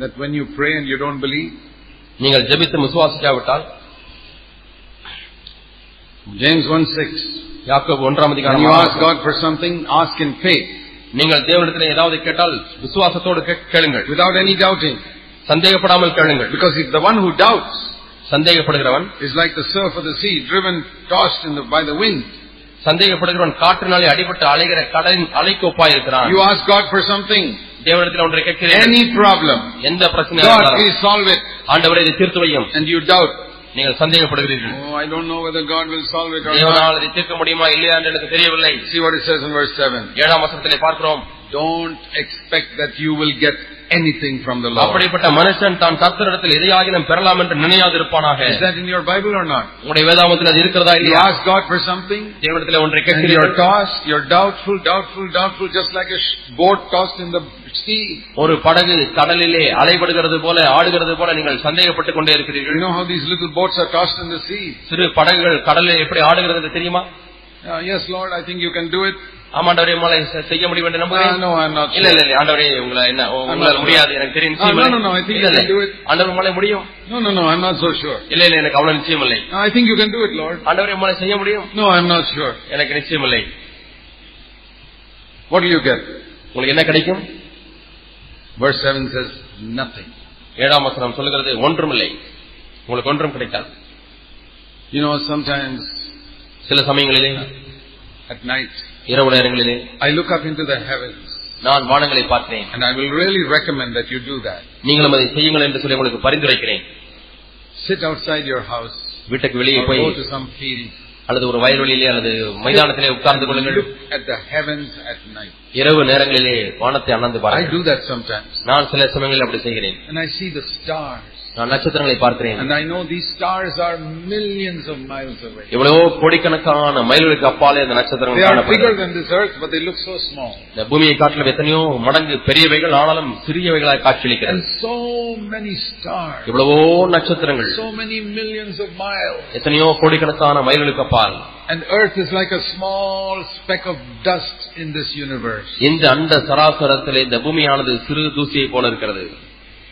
that when you pray and you don't believe? நீங்கள் ஜெபித்து விசுவாசிக்காவிட்டால் James 1 6. யாக்கோபு ஒன்றாம் When you அதிகாரம் ask God for something, ask in faith, நீங்கள் தேவனிடத்தில் ஏதாவது கேட்டால் விசுவாசத்தோடு கே- கேளுங்கள் without any doubting. சந்தேகப்படாமல் கேளுங்கள் Because if the one who doubts சந்தேகப்படுகிறவன் is like the surf of the sea, driven, tossed in the, by the wind. சந்தேகப்படுகிறவன் காற்றினாலே அடிபட்டு அலைகிற கடலின் அலைக்கு ஒப்பாயிருக்கிறான் You ask God for something, தேவனிடத்தில் ஒன்றை கேட்கிறேன் any problem, எந்த பிரச்சனை God, இருந்தாலும், please solve it, ஆண்டவரே இதை தீர்த்து வையும் and you doubt. நீங்கள் சந்தேகப்படுகிறீர்கள் Oh, I don't know whether God will solve it or not. தேவனால் இதை தீர்க்க முடியுமா இல்லையா என்று எனக்கு தெரியவில்லை See what it says in verse 7. ஏழாம் வசனத்திலே பார்க்கிறோம் Don't expect that you will get anything from the Lord. அப்படிப்பட்ட மனுஷன் தான் கர்த்தரிடத்தில் எதையாகிலும் பெறலாம் என்று நினையாதிருப்பானாக Is that in your Bible or not? உங்களுடைய வேதாமத்தில் அது இருக்கிறதா You இல்லையா ask God for something, தேவனிடத்தில் ஒன்றை and you're கேட்கிறீர்கள் tossed, you're doubtful, doubtful, doubtful, just like a sh- boat tossed in the sea. ஒரு படகு கடலிலே அலைபடுகிறது போல ஆடுகிறது போல நீங்கள் சந்தேகப்பட்டுக் கொண்டே You இருக்கிறீர்கள் know how these little boats are tossed in the sea? சிறு படகுகள் கடலில் எப்படி ஆடுகிறது என்று தெரியுமா Uh, yes, Lord, I think you can do it. ஆமாண்டவரே உங்களை செ- செய்ய முடியும் என்று Uh, நம்புகிறேன் no, I'm not இல்ல sure. இல்ல இல்ல ஆண்டவரே உங்களை என்ன உ- உங்களால முடியாது எனக்கு தெரியும் நிச்சயம் Ah, no, இல்லை. no, no, I think இல்ல, you இல்ல. can do it. ஆண்டவர் உங்களை முடியும் No, no, no, I'm not so sure. இல்ல இல்ல எனக்கு அவ்வளவு நிச்சயம் இல்லை No, I think you can do it, Lord. ஆண்டவரே உங்களை செய்ய முடியும் No, I'm not sure. எனக்கு நிச்சயம் இல்லை What will you get? உங்களுக்கு என்ன கிடைக்கும் Verse 7 says, nothing. ஏழாம் வசனம் சொல்லுகிறது ஒன்றுமில்லை உங்களுக்கு ஒன்றும் கிடைக்காது You know, sometimes சில சமயங்களிலே at night, இரவு நேரங்களிலே I look up into the heavens நான் வானங்களை பார்க்கிறேன் and I will really recommend that you do that. நீங்களும் அதை செய்யுங்கள் என்று சொல்லி உங்களுக்கு பரிந்துரைக்கிறேன் Sit outside your house வீட்டுக்கு வெளியே or போய் go to some field. அல்லது ஒரு வயல்வெளியிலே அல்லது மைதானத்திலே உட்கார்ந்து கொள்ளுங்கள் Look at the heavens at night. இரவு நேரங்களிலே வானத்தை அண்ணாந்து I பாருங்கள் do that sometimes. நான் சில சமயங்களில் அப்படி செய்கிறேன் And I see the stars. நான் நட்சத்திரங்களை பார்க்கிறேன் And I know these stars are millions of miles away. எவ்வளவோ கோடிக்கணக்கான மைல்களுக்கு அப்பாலே அந்த They நட்சத்திரங்கள் are bigger காணப்படுகிறது than this earth, but they look so small. இந்த பூமியை காட்டிலும் எத்தனையோ மடங்கு பெரியவைகள் ஆனாலும் சிறியவைகளாய் காட்சியளிக்கிறது And so many stars. எவ்வளவோ நட்சத்திரங்கள் So many millions of miles. எத்தனையோ கோடிக்கணக்கான மைல்களுக்கு அப்பால் And earth is like a small speck of dust in this universe. இந்த அண்ட சராசரத்திலே இந்த பூமியானது சிறு தூசியை போல இருக்கிறது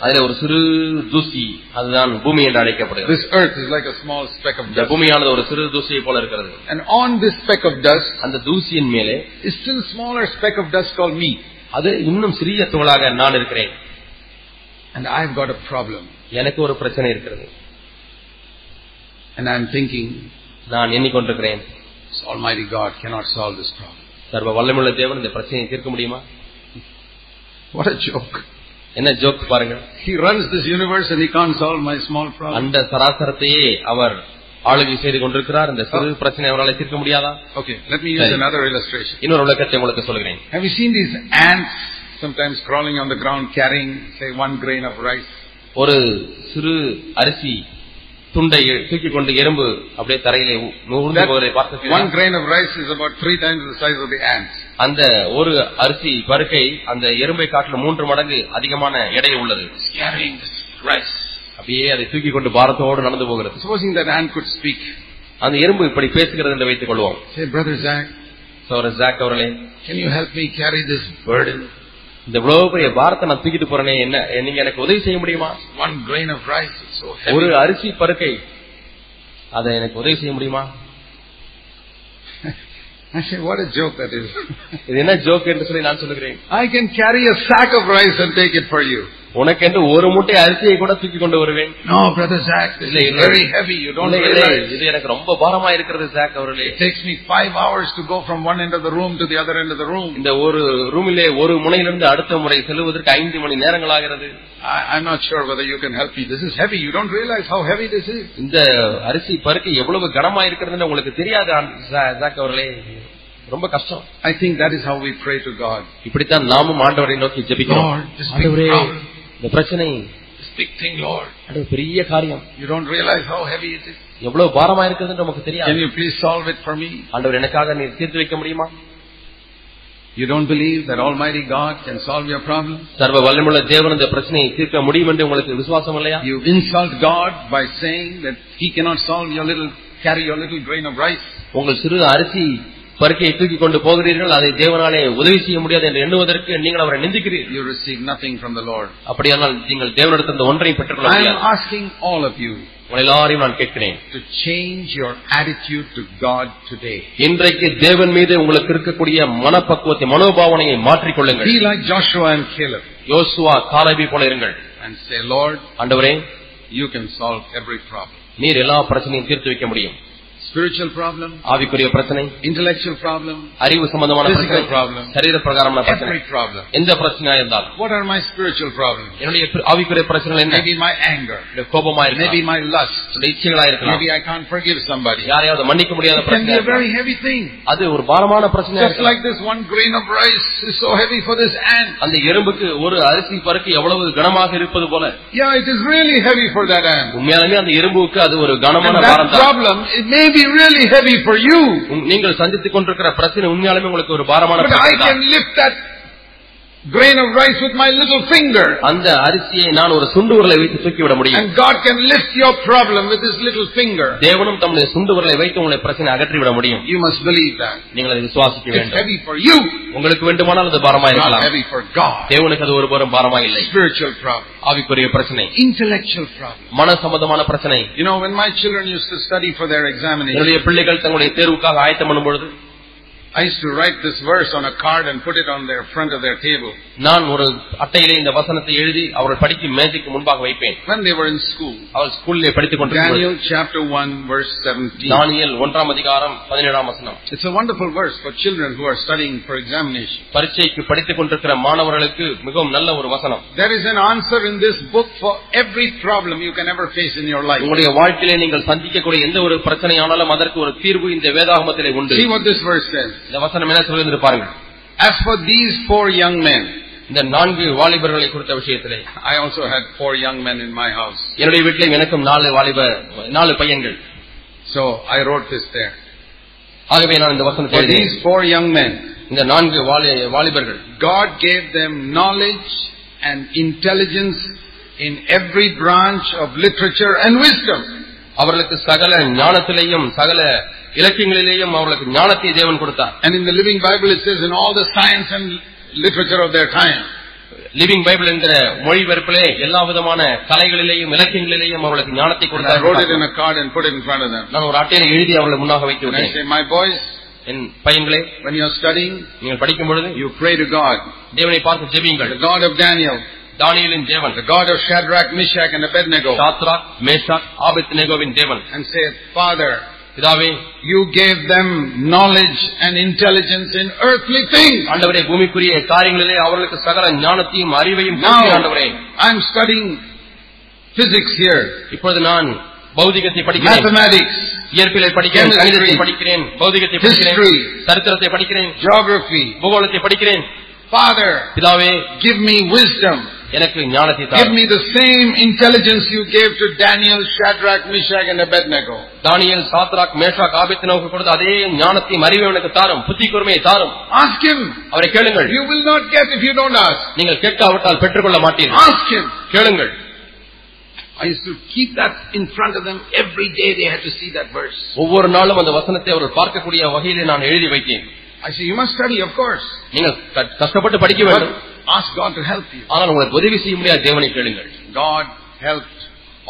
அதுல ஒரு சிறு தூசி அதுதான் பூமி என்று அழைக்கப்படுகிறது This earth is like a small speck of இந்த dust. பூமியானது ஒரு சிறு தூசியை போல இருக்கிறது And on this speck of dust அந்த தூசியின் மேலே is still smaller speck of dust called me. அது இன்னும் சிறிய துகளாக நான் இருக்கிறேன் And I've got a problem. எனக்கு ஒரு பிரச்சனை இருக்கிறது And I'm thinking, நான் எண்ணிக்கொண்டிருக்கிறேன் Almighty God cannot solve this problem. சர்வ வல்லமுள்ள தேவன் இந்த பிரச்சனையை தீர்க்க முடியுமா What a joke. என்ன ஜோக் பாருங்க He runs this universe and he can't solve my small problem. அந்த சராசரத்தையே அவர் ஆளுகை செய்து கொண்டிருக்கிறார் இந்த சிறு பிரச்சனை அவரால் தீர்க்க முடியாதா Okay, let me use Sorry. another illustration. இன்னொரு விளக்கத்தை உங்களுக்கு சொல்கிறேன் Have you seen these ants sometimes crawling on the ground carrying, say, one grain of rice? ஒரு சிறு அரிசி துண்டை தூக்கி கொண்டு எறும்பு அப்படியே தரையிலே ஊ- ஊர்ந்து That போவதை one பார்த்து grain of rice is about three times the size of the ant. அந்த ஒரு அரிசி பருக்கை அந்த எறும்பை காட்டிலும் மூன்று மடங்கு அதிகமான எடை உள்ளது It's carrying this rice. அப்படியே அதை தூக்கி கொண்டு பாரத்தோடு நடந்து போகிறது Supposing that ant could speak. அந்த எறும்பு இப்படி பேசுகிறது என்று வைத்துக் கொள்வோம் Say, Brother Zach, சோர ஜாக் அவர்களே can you help me carry this burden? இந்த இவ்வளவு பெரிய பாரத்தை நான் தூக்கிட்டு போறேனே என்ன நீங்க எனக்கு உதவி செய்ய முடியுமா One grain of rice is so ஒரு heavy. அரிசி பருக்கை அதை எனக்கு உதவி செய்ய முடியுமா I say, what a joke that is. இது என்ன ஜோக் என்று சொல்லி நான் சொல்லுகிறேன் I can carry a sack of rice and take it for you. உனக்கென்று ஒரு மூட்டை அரிசியை கூட தூக்கி கொண்டு வருவேன் இல்லை, very heavy. You don't இல்லை, இல்லை, realize. இது எனக்கு ரொம்ப பாரமா இருக்கிறது ஜாக் அவர்களே It takes me five hours to go from one end of the room to the other end of the room. இந்த ஒரு ரூமிலே ஒரு முனையிலிருந்து அடுத்த முறை செல்வதற்கு ஐந்து மணி நேரங்கள் ஆகிறது I, I'm not sure whether you can help me. This is heavy. You don't realize how heavy this is. இந்த அரிசி பருக்கை எவ்வளவு கனமா இருக்கிறதுன்னு உங்களுக்கு தெரியாது ஜாக் அவர்களே ரொம்ப கஷ்டம் I think that is how we pray to God. இப்படித்தான் நாமும் ஆண்டவரை நோக்கி ஜெபிக்கிறோம் Lord, this big ஆண்டவரே problem, இந்த பிரச்சனை this big thing, Lord. அது பெரிய காரியம் You don't realize how heavy it is. எவ்வளவு பாரமா இருக்குதுன்னு நமக்கு Can தெரியாது you please solve it for me? ஆண்டவர் எனக்காக நீர் தீர்த்து வைக்க முடியுமா You don't believe that Almighty God can solve your problem? சர்வ வல்லமுள்ள தேவன் இந்த பிரச்சனையை தீர்க்க முடியும் என்று உங்களுக்கு விசுவாசம் இல்லையா You insult God by saying that He cannot solve your little, carry your little grain of rice. உங்கள் சிறு அரிசி பருக்கையை தூக்கி கொண்டு போகிறீர்கள் அதை தேவனாலே உதவி செய்ய முடியாது என்று எண்ணுவதற்கு நீங்கள் அவரை நிந்திக்கிறீர்கள் You receive nothing from the Lord. அப்படியானால் நீங்கள் தேவனிடத்தில் இந்த ஒன்றையும் பெற்றுக்கொள்ள I am முடியாது asking all of you உங்கள் எல்லாரையும் நான் கேட்கிறேன் to change your attitude to God today. இன்றைக்கு தேவன் மீது உங்களுக்கு இருக்கக்கூடிய மனப்பக்குவத்தை மனோபாவனையை மாற்றிக்கொள்ளுங்கள் Be like Joshua and Caleb யோசுவா காலபி போல இருங்கள் and say, Lord, ஆண்டவரே you can solve every problem. நீர் எல்லா பிரச்சனையும் தீர்த்து வைக்க முடியும் Spiritual problem, ஆவிக்குரிய பிரச்சனை intellectual problem, அறிவு சம்பந்தமான Physical பிரச்சனை problem. சரீர பிரகாரமான பிரச்சனை every problem. எந்த பிரச்சனையா இருந்தாலும் What are my spiritual problems? என்னுடைய பிர- ஆவிக்குரிய பிரச்சனைகள் என்ன Maybe my anger, என்னுடைய கோபமா maybe இருக்கலாம் my lust, என்னுடைய இச்சைகளா இருக்கலாம் maybe I can't forgive somebody. யாரையாவது மன்னிக்க முடியாத It can பிரச்சனை be a இருக்கலாம். very heavy thing. அது ஒரு பாரமான பிரச்சனையா Just இருக்கலாம். like this one grain of rice is so heavy for this ant. அந்த எறும்புக்கு ஒரு அரிசி பருக்கு எவ்வளவு கனமாக இருப்பது போல Yeah, it is really heavy for that ant. உண்மையாலுமே அந்த எறும்புக்கு அது ஒரு And கனமான that பாரம் தான் problem, it may be really heavy for you. உம், நீங்கள் சந்தித்துக் கொண்டிருக்கிற பிரச்சனை உண்மையாலுமே உங்களுக்கு ஒரு பாரமான But I பிரச்சனை தான். can lift that grain of rice with my little finger. அந்த அரிசியை நான் ஒரு சுண்டு விரலை வைத்து தூக்கிவிட முடியும் And God can lift your problem with His little finger. தேவனும் தம்முடைய சுண்டு விரலை வைத்து உங்களை பிரச்சனை அகற்றிவிட முடியும் You must believe that. நீங்கள் அதை விசுவாசிக்க It's வேண்டும் heavy for you, உங்களுக்கு வேண்டுமானால் அது பாரமா not இருக்கலாம் heavy for God. தேவனுக்கு அது ஒரு பாரம் பாரமா இல்லை Spiritual problem. ஆவிக்குரிய பிரச்சனை Intellectual problem. மன சம்பந்தமான பிரச்சனை You know, when my children used to study for their examination, என்னுடைய பிள்ளைகள் தங்களுடைய தேர்வுக்காக ஆயத்தம் பண்ணும் பொழுது I used to write this verse on a card and put it on their front of their table. நான் ஒரு அட்டையிலே இந்த வசனத்தை எழுதி அவர்கள் படிக்கும் மேஜைக்கு முன்பாக வைப்பேன் When they were in school, அவள் ஸ்கூலிலே படித்துக் கொண்டிருக்கும் Daniel chapter 1 verse 17. தானியல் ஒன்றாம் அதிகாரம் பதினேழாம் வசனம் It's a wonderful verse for children who are studying for examination. பரீட்சைக்கு படித்துக் கொண்டிருக்கிற மாணவர்களுக்கு மிகவும் நல்ல ஒரு வசனம் There is an answer in this book for every problem you can ever face in your life. உங்களுடைய வாழ்க்கையிலே நீங்கள் சந்திக்கக்கூடிய எந்த ஒரு பிரச்சனையானாலும் அதற்கு ஒரு தீர்வு இந்த வேதாகமத்திலே உண்டு See what this verse says. இந்த வசனம் என்ன சொல்லுகிறது பாருங்கள் As for these four young men, இந்த நான்கு வாலிபர்களை குறித்த விஷயத்திலே I also had four young men in my house. என்னுடைய வீட்டிலே எனக்கும் நாலு வாலிப நாலு பையன்கள் So I wrote this there. ஆகவே நான் இந்த வசனத்தை For எழுதினேன். these four young men, இந்த நான்கு வாலி- வாலிபர்கள் God gave them knowledge and intelligence in every branch of literature and wisdom. அவர்களுக்கு சகல ஞானத்திலேயும் சகல இலக்கியங்களிலேயும் அவர்களுக்கு ஞானத்தை தேவன் கொடுத்தார் And in the Living Bible it says in all the science and literature of their time. Living Bible என்கிற மொழிபெயர்ப்பிலே எல்லா விதமான கலைகளிலேயும் இலக்கியங்களிலேயும் அவர்களுக்கு ஞானத்தை And I wrote it in கொடுத்தார் a card and put it in front of them. நான் ஒரு அட்டையில எழுதி அவர்களை முன்னாக வைத்து And I விட்டேன் say, my boys, N பையன்களே when you're studying, நீங்கள் படிக்கும் பொழுது you pray to God, தேவனை பார்த்து ஜெபியுங்கள் the God of Daniel, தானியலின் தேவன் the God of Shadrach, Meshach and Abednego, Shadrach Meshach ஆபத் நேகோவின் தேவன் and say, Father, பிதாவே you gave them knowledge and intelligence in earthly things. ஆண்டவரே பூமிக்குரிய காரியங்களிலே அவர்களுக்கு சகல ஞானத்தையும் அறிவையும் கொடுத்தீர், ஆண்டவரே Now, I'm studying physics here, இப்பொழுது நான் பௌதிகத்தை படிக்கிறேன் mathematics, இயற்பியலை படிக்கிறேன் Chemistry. கணிதத்தை படிக்கிறேன் பௌதிகத்தை படிக்கிறேன் History. சரித்திரத்தை படிக்கிறேன் geography. பூகோளத்தை படிக்கிறேன் Father, பிதாவே give me wisdom. எனக்கு ஞானத்தை Give me the same intelligence you gave to Daniel, Shadrach, Meshach and Abednego. Daniel Shadrach Meshach ஆபத்தினோக்கு கொடுத்த அதே ஞானத்தையும் அறிவையும் எனக்கு தாரும் புத்தி கூர்மையை தாரும் Ask him. அவரை கேளுங்கள் You will not get if you don't ask. நீங்கள் கேட்காவிட்டால் பெற்றுக்கொள்ள மாட்டீர்கள் Ask him. கேளுங்கள் I used to keep that in front of them every day. They had to see that verse. ஒவ்வொரு நாளும் அந்த வசனத்தை அவர்கள் பார்க்கக்கூடிய வகையிலே நான் எழுதி வைத்தேன் I say, you must study, of course. நீங்கள் கஷ்டப்பட்டு படிக்க வேண்டும் ask God to help you. ஆனால் உங்களுக்கு உதவி செய்ய முடியாத தேவனை கேளுங்கள் God helped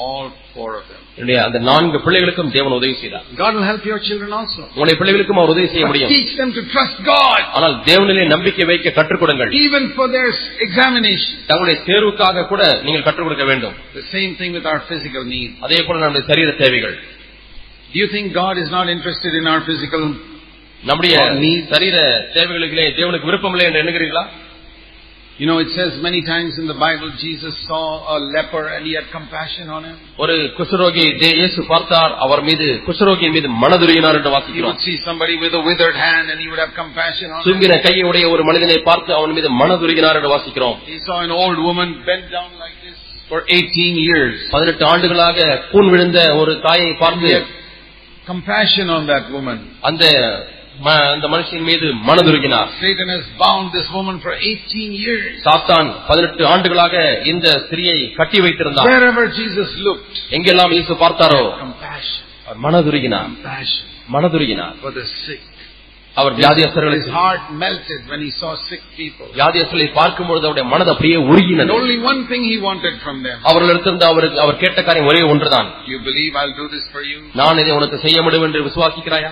all four of them. என்னுடைய அந்த நான்கு பிள்ளைகளுக்கும் தேவன் உதவி செய்தார் God will help your children also. உங்களுடைய பிள்ளைகளுக்கும் அவர் உதவி செய்ய But முடியும் teach them to trust God, ஆனால் தேவனிலே நம்பிக்கை வைக்க கற்றுக் கொடுங்கள் even for their examination. தங்களுடைய தேர்வுக்காக கூட நீங்கள் கற்றுக் கொடுக்க வேண்டும் The same thing with our physical needs. அதே போல நம்முடைய சரீர தேவைகள் Do you think God is not interested in our physical? நம்முடைய Needs. சரீர தேவைகளிலே தேவனுக்கு விருப்பம் இல்லை என்று எண்ணுகிறீர்களா You know, it says many times in the Bible, Jesus saw a leper and he had compassion on him. ஒரு குஷ்டரோகி தே- இயேசு பார்த்தார் அவர் மீது குஷ்டரோகியின் மீது மனதுருகினார் என்று He வாசிக்கிறோம் would see somebody with a withered hand and he would have compassion on him. சுங்கின கையை உடைய ஒரு மனிதனை பார்த்து அவன் மீது மனதுருகினார் என்று வாசிக்கிறோம் He saw an old woman bent down like this. for 18 years. பதினெட்டு ஆண்டுகளாக கூன் விழுந்த ஒரு தாயை பார்த்து He had compassion on that woman. அந்த ம- அந்த மனுஷின் மீது மனதுருகினார் Satan has bound this woman for 18 years. சாத்தான் பதினெட்டு ஆண்டுகளாக இந்த ஸ்திரியை கட்டி வைத்திருந்தார் Wherever Jesus looked, எங்கெல்லாம் இயேசு பார்த்தாரோ compassion, our மனதுருகினார் compassion மனதுருகினார் for the sick. Our His வியாதியஸ்தர்களுக்கு heart melted when he saw sick people. வியாதியஸ்தர்களை பார்க்கும்பொழுது அவருடைய மனது அப்படியே உருகினது only one thing he wanted from them. அவர்களிடத்திலிருந்து அவருக்கு அவர் கேட்ட காரியம் ஒரே ஒன்றுதான் You believe I'll do this for you? நான் இதை உனக்கு செய்ய முடியும் என்று விசுவாசிக்கிறாயா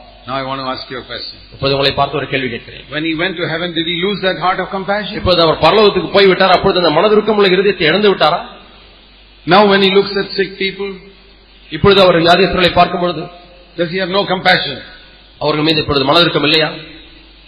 Now I want to ask you a question. இப்போது உங்களை பார்த்து ஒரு கேள்வி கேட்கிறேன் When he went to heaven, did he lose that heart of compassion? இப்போது அவர் பரலோகத்துக்கு போய் விட்டார் அப்பொழுது அந்த மனதுருக்கம் உள்ள இருதயத்தை இழந்து விட்டாரா Now when he looks at sick people, இப்பொழுது அவர் வியாதியஸ்தர்களை பார்க்கும் பொழுது does he have no compassion? அவர்கள் மீது இப்பொழுது மனதிருக்கம் இல்லையா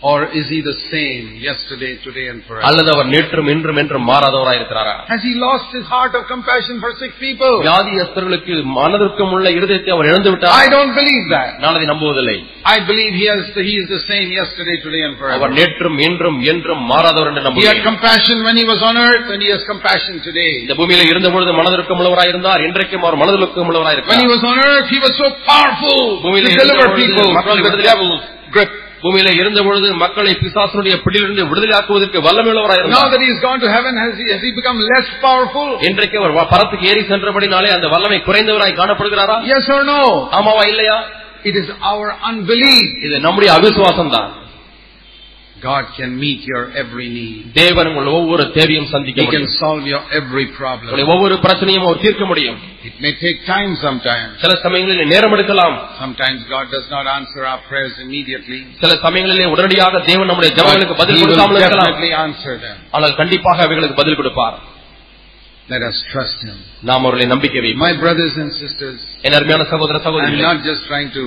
Or is he the same yesterday, today and forever? அல்லது அவர் நேற்றும் இன்றும் என்றும் மாறாதவராய் இருக்கிறாரா Has he lost his heart of compassion for sick people? வியாதியஸ்தர்களுக்கு மனதிற்கம் உள்ள இருதயத்தை அவர் இழந்து விட்டார் I don't believe that. நான் அதை நம்புவதில்லை I believe he has he is the same yesterday, today and forever. அவர் நேற்றும் இன்றும் என்றும் மாறாதவர் என்று He had நம்புகிறேன் compassion when he was on earth and he has compassion today. இந்த பூமியில இருந்த பொழுது மனதிற்கம் உள்ளவராய் இருந்தார் இன்றைக்கும் அவர் மனதிற்கும் உள்ளவராய் When he இருக்கிறார் was on earth, he was so powerful to பூமியில இருந்த deliver பொழுது people மக்களை from the விடுதலை- devil's grip. பூமியில இருந்த பொழுது மக்களை பிசாசனுடைய பிடியிலிருந்து விடுதலையாக்குவதற்கு வல்லமையுள்ளவராயிருந்தார் இன்றைக்கு அவர் பரத்துக்கு ஏறி சென்றபடினாலே அந்த வல்லமை குறைந்தவராய் காணப்படுகிறாரா? ஆமாவா இல்லையா? இட் இஸ் அவர் அன்பிலீவ் இது நம்முடைய அவிசுவாசம் தான் God can meet your every need. தேவன் உங்கள் ஒவ்வொரு தேவையும் சந்திக்க He can முடியும் solve your every உங்களுடைய problem. ஒவ்வொரு பிரச்சனையும் அவர் தீர்க்க முடியும் It may take time sometimes. சில சமயங்களில் நேரம் எடுக்கலாம் Sometimes God does not answer our prayers immediately. சில சமயங்களிலே உடனடியாக தேவன் நம்முடைய But ஜபங்களுக்கு He பதில் will கொடுக்காமல் இருக்கலாம் definitely answer them. ஆனால் கண்டிப்பாக அவைகளுக்கு பதில் கொடுப்பார் Let us trust Him. நாம் அவர்களை நம்பிக்கை வைப்போம் My brothers and sisters, என் அருமையான சகோதர I'm சகோதரிகளே not just trying to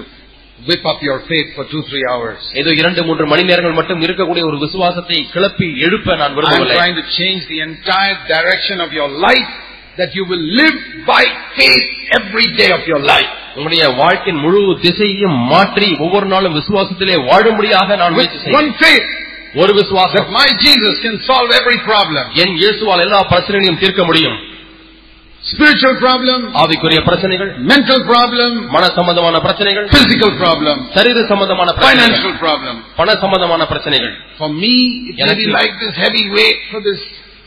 whip up your faith for two, three hours. ஏதோ இரண்டு மூன்று மணி நேரங்கள் மட்டும் இருக்கக்கூடிய ஒரு விசுவாசத்தை கிளப்பி எழுப்ப நான் I'm விரும்பவில்லை trying to change the entire direction of your life that you will live by faith every day of your life. உங்களுடைய வாழ்க்கையின் முழு திசையையும் மாற்றி ஒவ்வொரு நாளும் விசுவாசத்திலே வாழும்படியாக நான் With முயற்சி செய்வேன் one faith ஒரு that விசுவாசம் my Jesus can solve every problem. என் இயேசுவால் எல்லா பிரச்சனைகளையும் தீர்க்க முடியும் Spiritual problem, ஆவிக்குரிய பிரச்சனைகள் mental problem, மன சம்பந்தமான பிரச்சனைகள் physical problem, சரீர சம்பந்தமான பிரச்சனைகள் financial problem. பண சம்பந்தமான பிரச்சனைகள் For me, it may be எனக்கு- like this heavy weight for this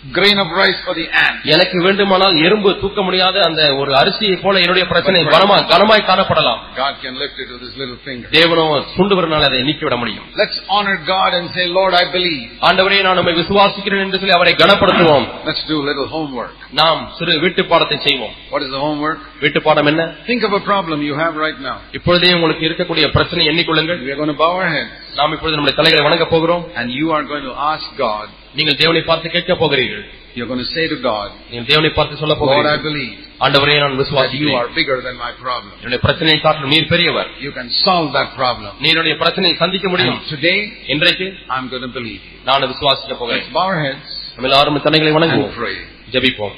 grain of rice for the ant. எனக்கு வேண்டுமானால் எறும்பு தூக்க முடியாத அந்த ஒரு அரிசியை போல என்னுடைய பிரச்சனை கனமா கனமாய் காணப்படலாம் God can lift it with his little finger. தேவனோ சுண்டு வரனால அதை நீக்கிவிட முடியும் Let's honor God and say, Lord, I believe. ஆண்டவரே நான் உம்மை விசுவாசிக்கிறேன் என்று சொல்லி அவரை கனப்படுத்துவோம் Let's do little homework. நாம் சிறு வீட்டு பாடத்தை செய்வோம் What is the homework? வீட்டு பாடம் என்ன Think of a problem you have right now. இப்பொழுதே உங்களுக்கு இருக்கக்கூடிய பிரச்சனை எண்ணிக்கொள்ளுங்கள் We are going to bow our heads நாம் இப்பொழுது நம்முடைய தலைகளை வணங்க போகிறோம் and you are going to ask God. நீங்கள் தேவனை பார்த்து கேட்க போகிறீர்கள் You're going to say to God, நீங்கள் தேவனை பார்த்து சொல்ல Lord, I போகிறீர்கள் believe ஆண்டவரே நான் that you விசுவாசிக்கிறேன் are bigger than my problem. என்னுடைய பிரச்சனையை காட்டிலும் நீர் பெரியவர் You can solve that problem. நீ என்னுடைய பிரச்சனையை சந்திக்க முடியும் And today, இன்றைக்கு I'm going to believe you. நான் விசுவாசிக்க போகிறேன் Let's bow our heads நம்ம எல்லாரும் தலைகளை and வணங்குவோம் pray. ஜெபிப்போம்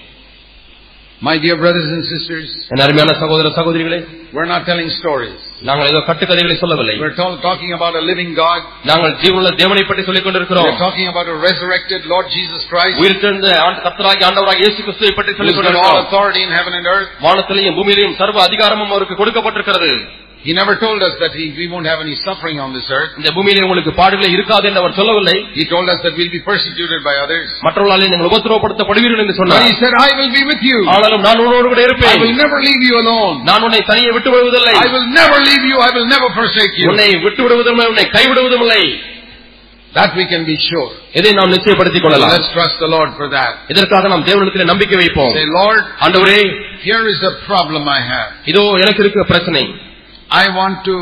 My dear brothers and sisters, என் அருமையான சகோதர சகோதரிகளே we're not telling stories. நாங்கள் ஏதோ கட்டுக்கதைகளை சொல்லவில்லை We're tol- talking about a living God. நாங்கள் ஜீவனுள்ள தேவனை பற்றி சொல்லிக் கொண்டிருக்கிறோம் We're talking about a resurrected Lord Jesus Christ உயிர்த்தெழுந்த ஆண்டு கர்த்தராகி ஆண்டவராக இயேசு கிறிஸ்துவை பற்றி who's சொல்லிக் got all கொண்டிருக்கிறோம் authority in heaven and earth. வானத்திலேயும் பூமியிலேயும் சர்வ அதிகாரமும் அவருக்கு கொடுக்கப்பட்டிருக்கிறது He never told us that he, we won't have any suffering on this earth. இந்த பூமியிலே உங்களுக்கு பாடுகளே இருக்காது என்று அவர் சொல்லவில்லை He told us that we'll be persecuted by others. மற்றவர்களாலே நீங்கள் உபத்திரவப்படுத்தப்படுவீர்கள் என்று But சொன்னார் he said, I will be with you. ஆனாலும் நான் உன்னோடு கூட I இருப்பேன் will never leave you alone. நான் உன்னை தனியே விட்டு விடுவதில்லை I will never leave you. I will never forsake you. உன்னை விட்டு விடுவதும் இல்லை, உன்னை கைவிடுவதும் இல்லை That we can be sure. இதை நாம் நிச்சயப்படுத்திக் கொள்ளலாம் Let's trust the Lord for that. இதற்காக நாம் தேவனிடத்தில் நம்பிக்கை வைப்போம் Say, Lord, ஆண்டவரே here is a problem I have. இதோ எனக்கு இருக்கிற பிரச்சனை I want to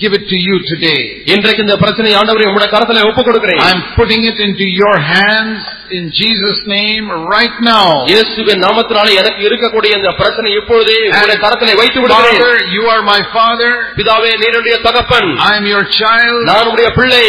give it to you today. இன்றைக்கு இந்த பிரச்சனை ஆண்டவரை உங்களுடைய கரத்துல ஒப்புக் கொடுக்கிறேன் I'm putting it into your hands in Jesus' name right now. இயேசுவின் நாமத்தினாலே எனக்கு இருக்கக்கூடிய இந்த பிரச்சனை இப்பொழுதே உங்களுடைய கரத்திலே வைத்து விடுகிறேன் Father, you are my father. பிதாவே நீருடைய தகப்பன் I am your child. நான் உடைய பிள்ளை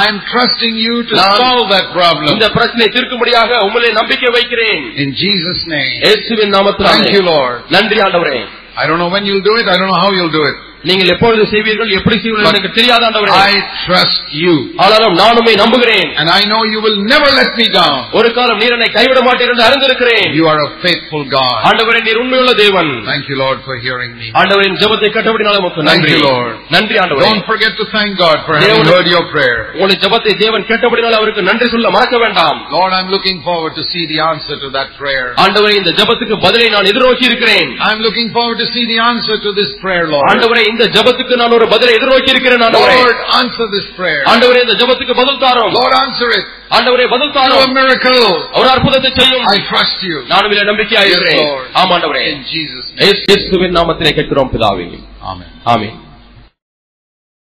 I am trusting you to நான் solve that problem. இந்த பிரச்சனை தீர்க்கும்படியாக உங்களை நம்பிக்கை வைக்கிறேன் In Jesus' name. இயேசுவின் நாமத்தினாலே Thank you, Lord. நன்றி ஆண்டவரே I don't know when you'll do it. I don't know how you'll do it. நீங்கள் எப்பொழுது செய்வீர்கள் எப்படி செய்வீர்கள் எனக்கு தெரியாத ஆண்டவரே I trust you. ஆனாலும் நான் உம்மை நம்புகிறேன் And I know you will never let me down. ஒரு காலம் நீர் என்னை கைவிட மாட்டீர் என்று அறிந்திருக்கிறேன் You are a faithful God. ஆண்டவரே நீர் உண்மையுள்ள தேவன் Thank you, Lord, for hearing me. ஆண்டவரின் ஜெபத்தை கேட்டபடினால உமக்கு Thank நன்றி you, Lord. நன்றி ஆண்டவரே Don't forget to thank God for having Devan- heard your prayer. உங்களுடைய ஜெபத்தை தேவன் கேட்டபடினால அவருக்கு நன்றி சொல்ல மறக்க வேண்டாம் Lord, I'm looking forward to see the answer to that prayer. ஆண்டவரே இந்த ஜெபத்துக்கு பதிலை நான் எதிர்நோக்கி இருக்கிறேன் I'm looking forward to see the answer to this prayer, Lord. ஆண்டவரே இந்த ஜெபத்துக்கு நான் ஒரு பதிலை எதிர்நோக்கி இருக்கிறேன் Lord, answer this prayer. ஆண்டவரே இந்த ஜெபத்துக்கு பதில் தாரும் Lord, answer it. ஆண்டவரே பதில் Do a தாரும் miracle. ஒரு அற்புதத்தை செய்யும் I trust you. நானும் இதில் நம்பிக்கையா இருக்கிறேன் Yes, Lord. ஆமா ஆண்டவரே In Jesus' name. இயேசுவின் நாமத்திலே கேட்கிறோம் பிதாவே Amen. ஆமென்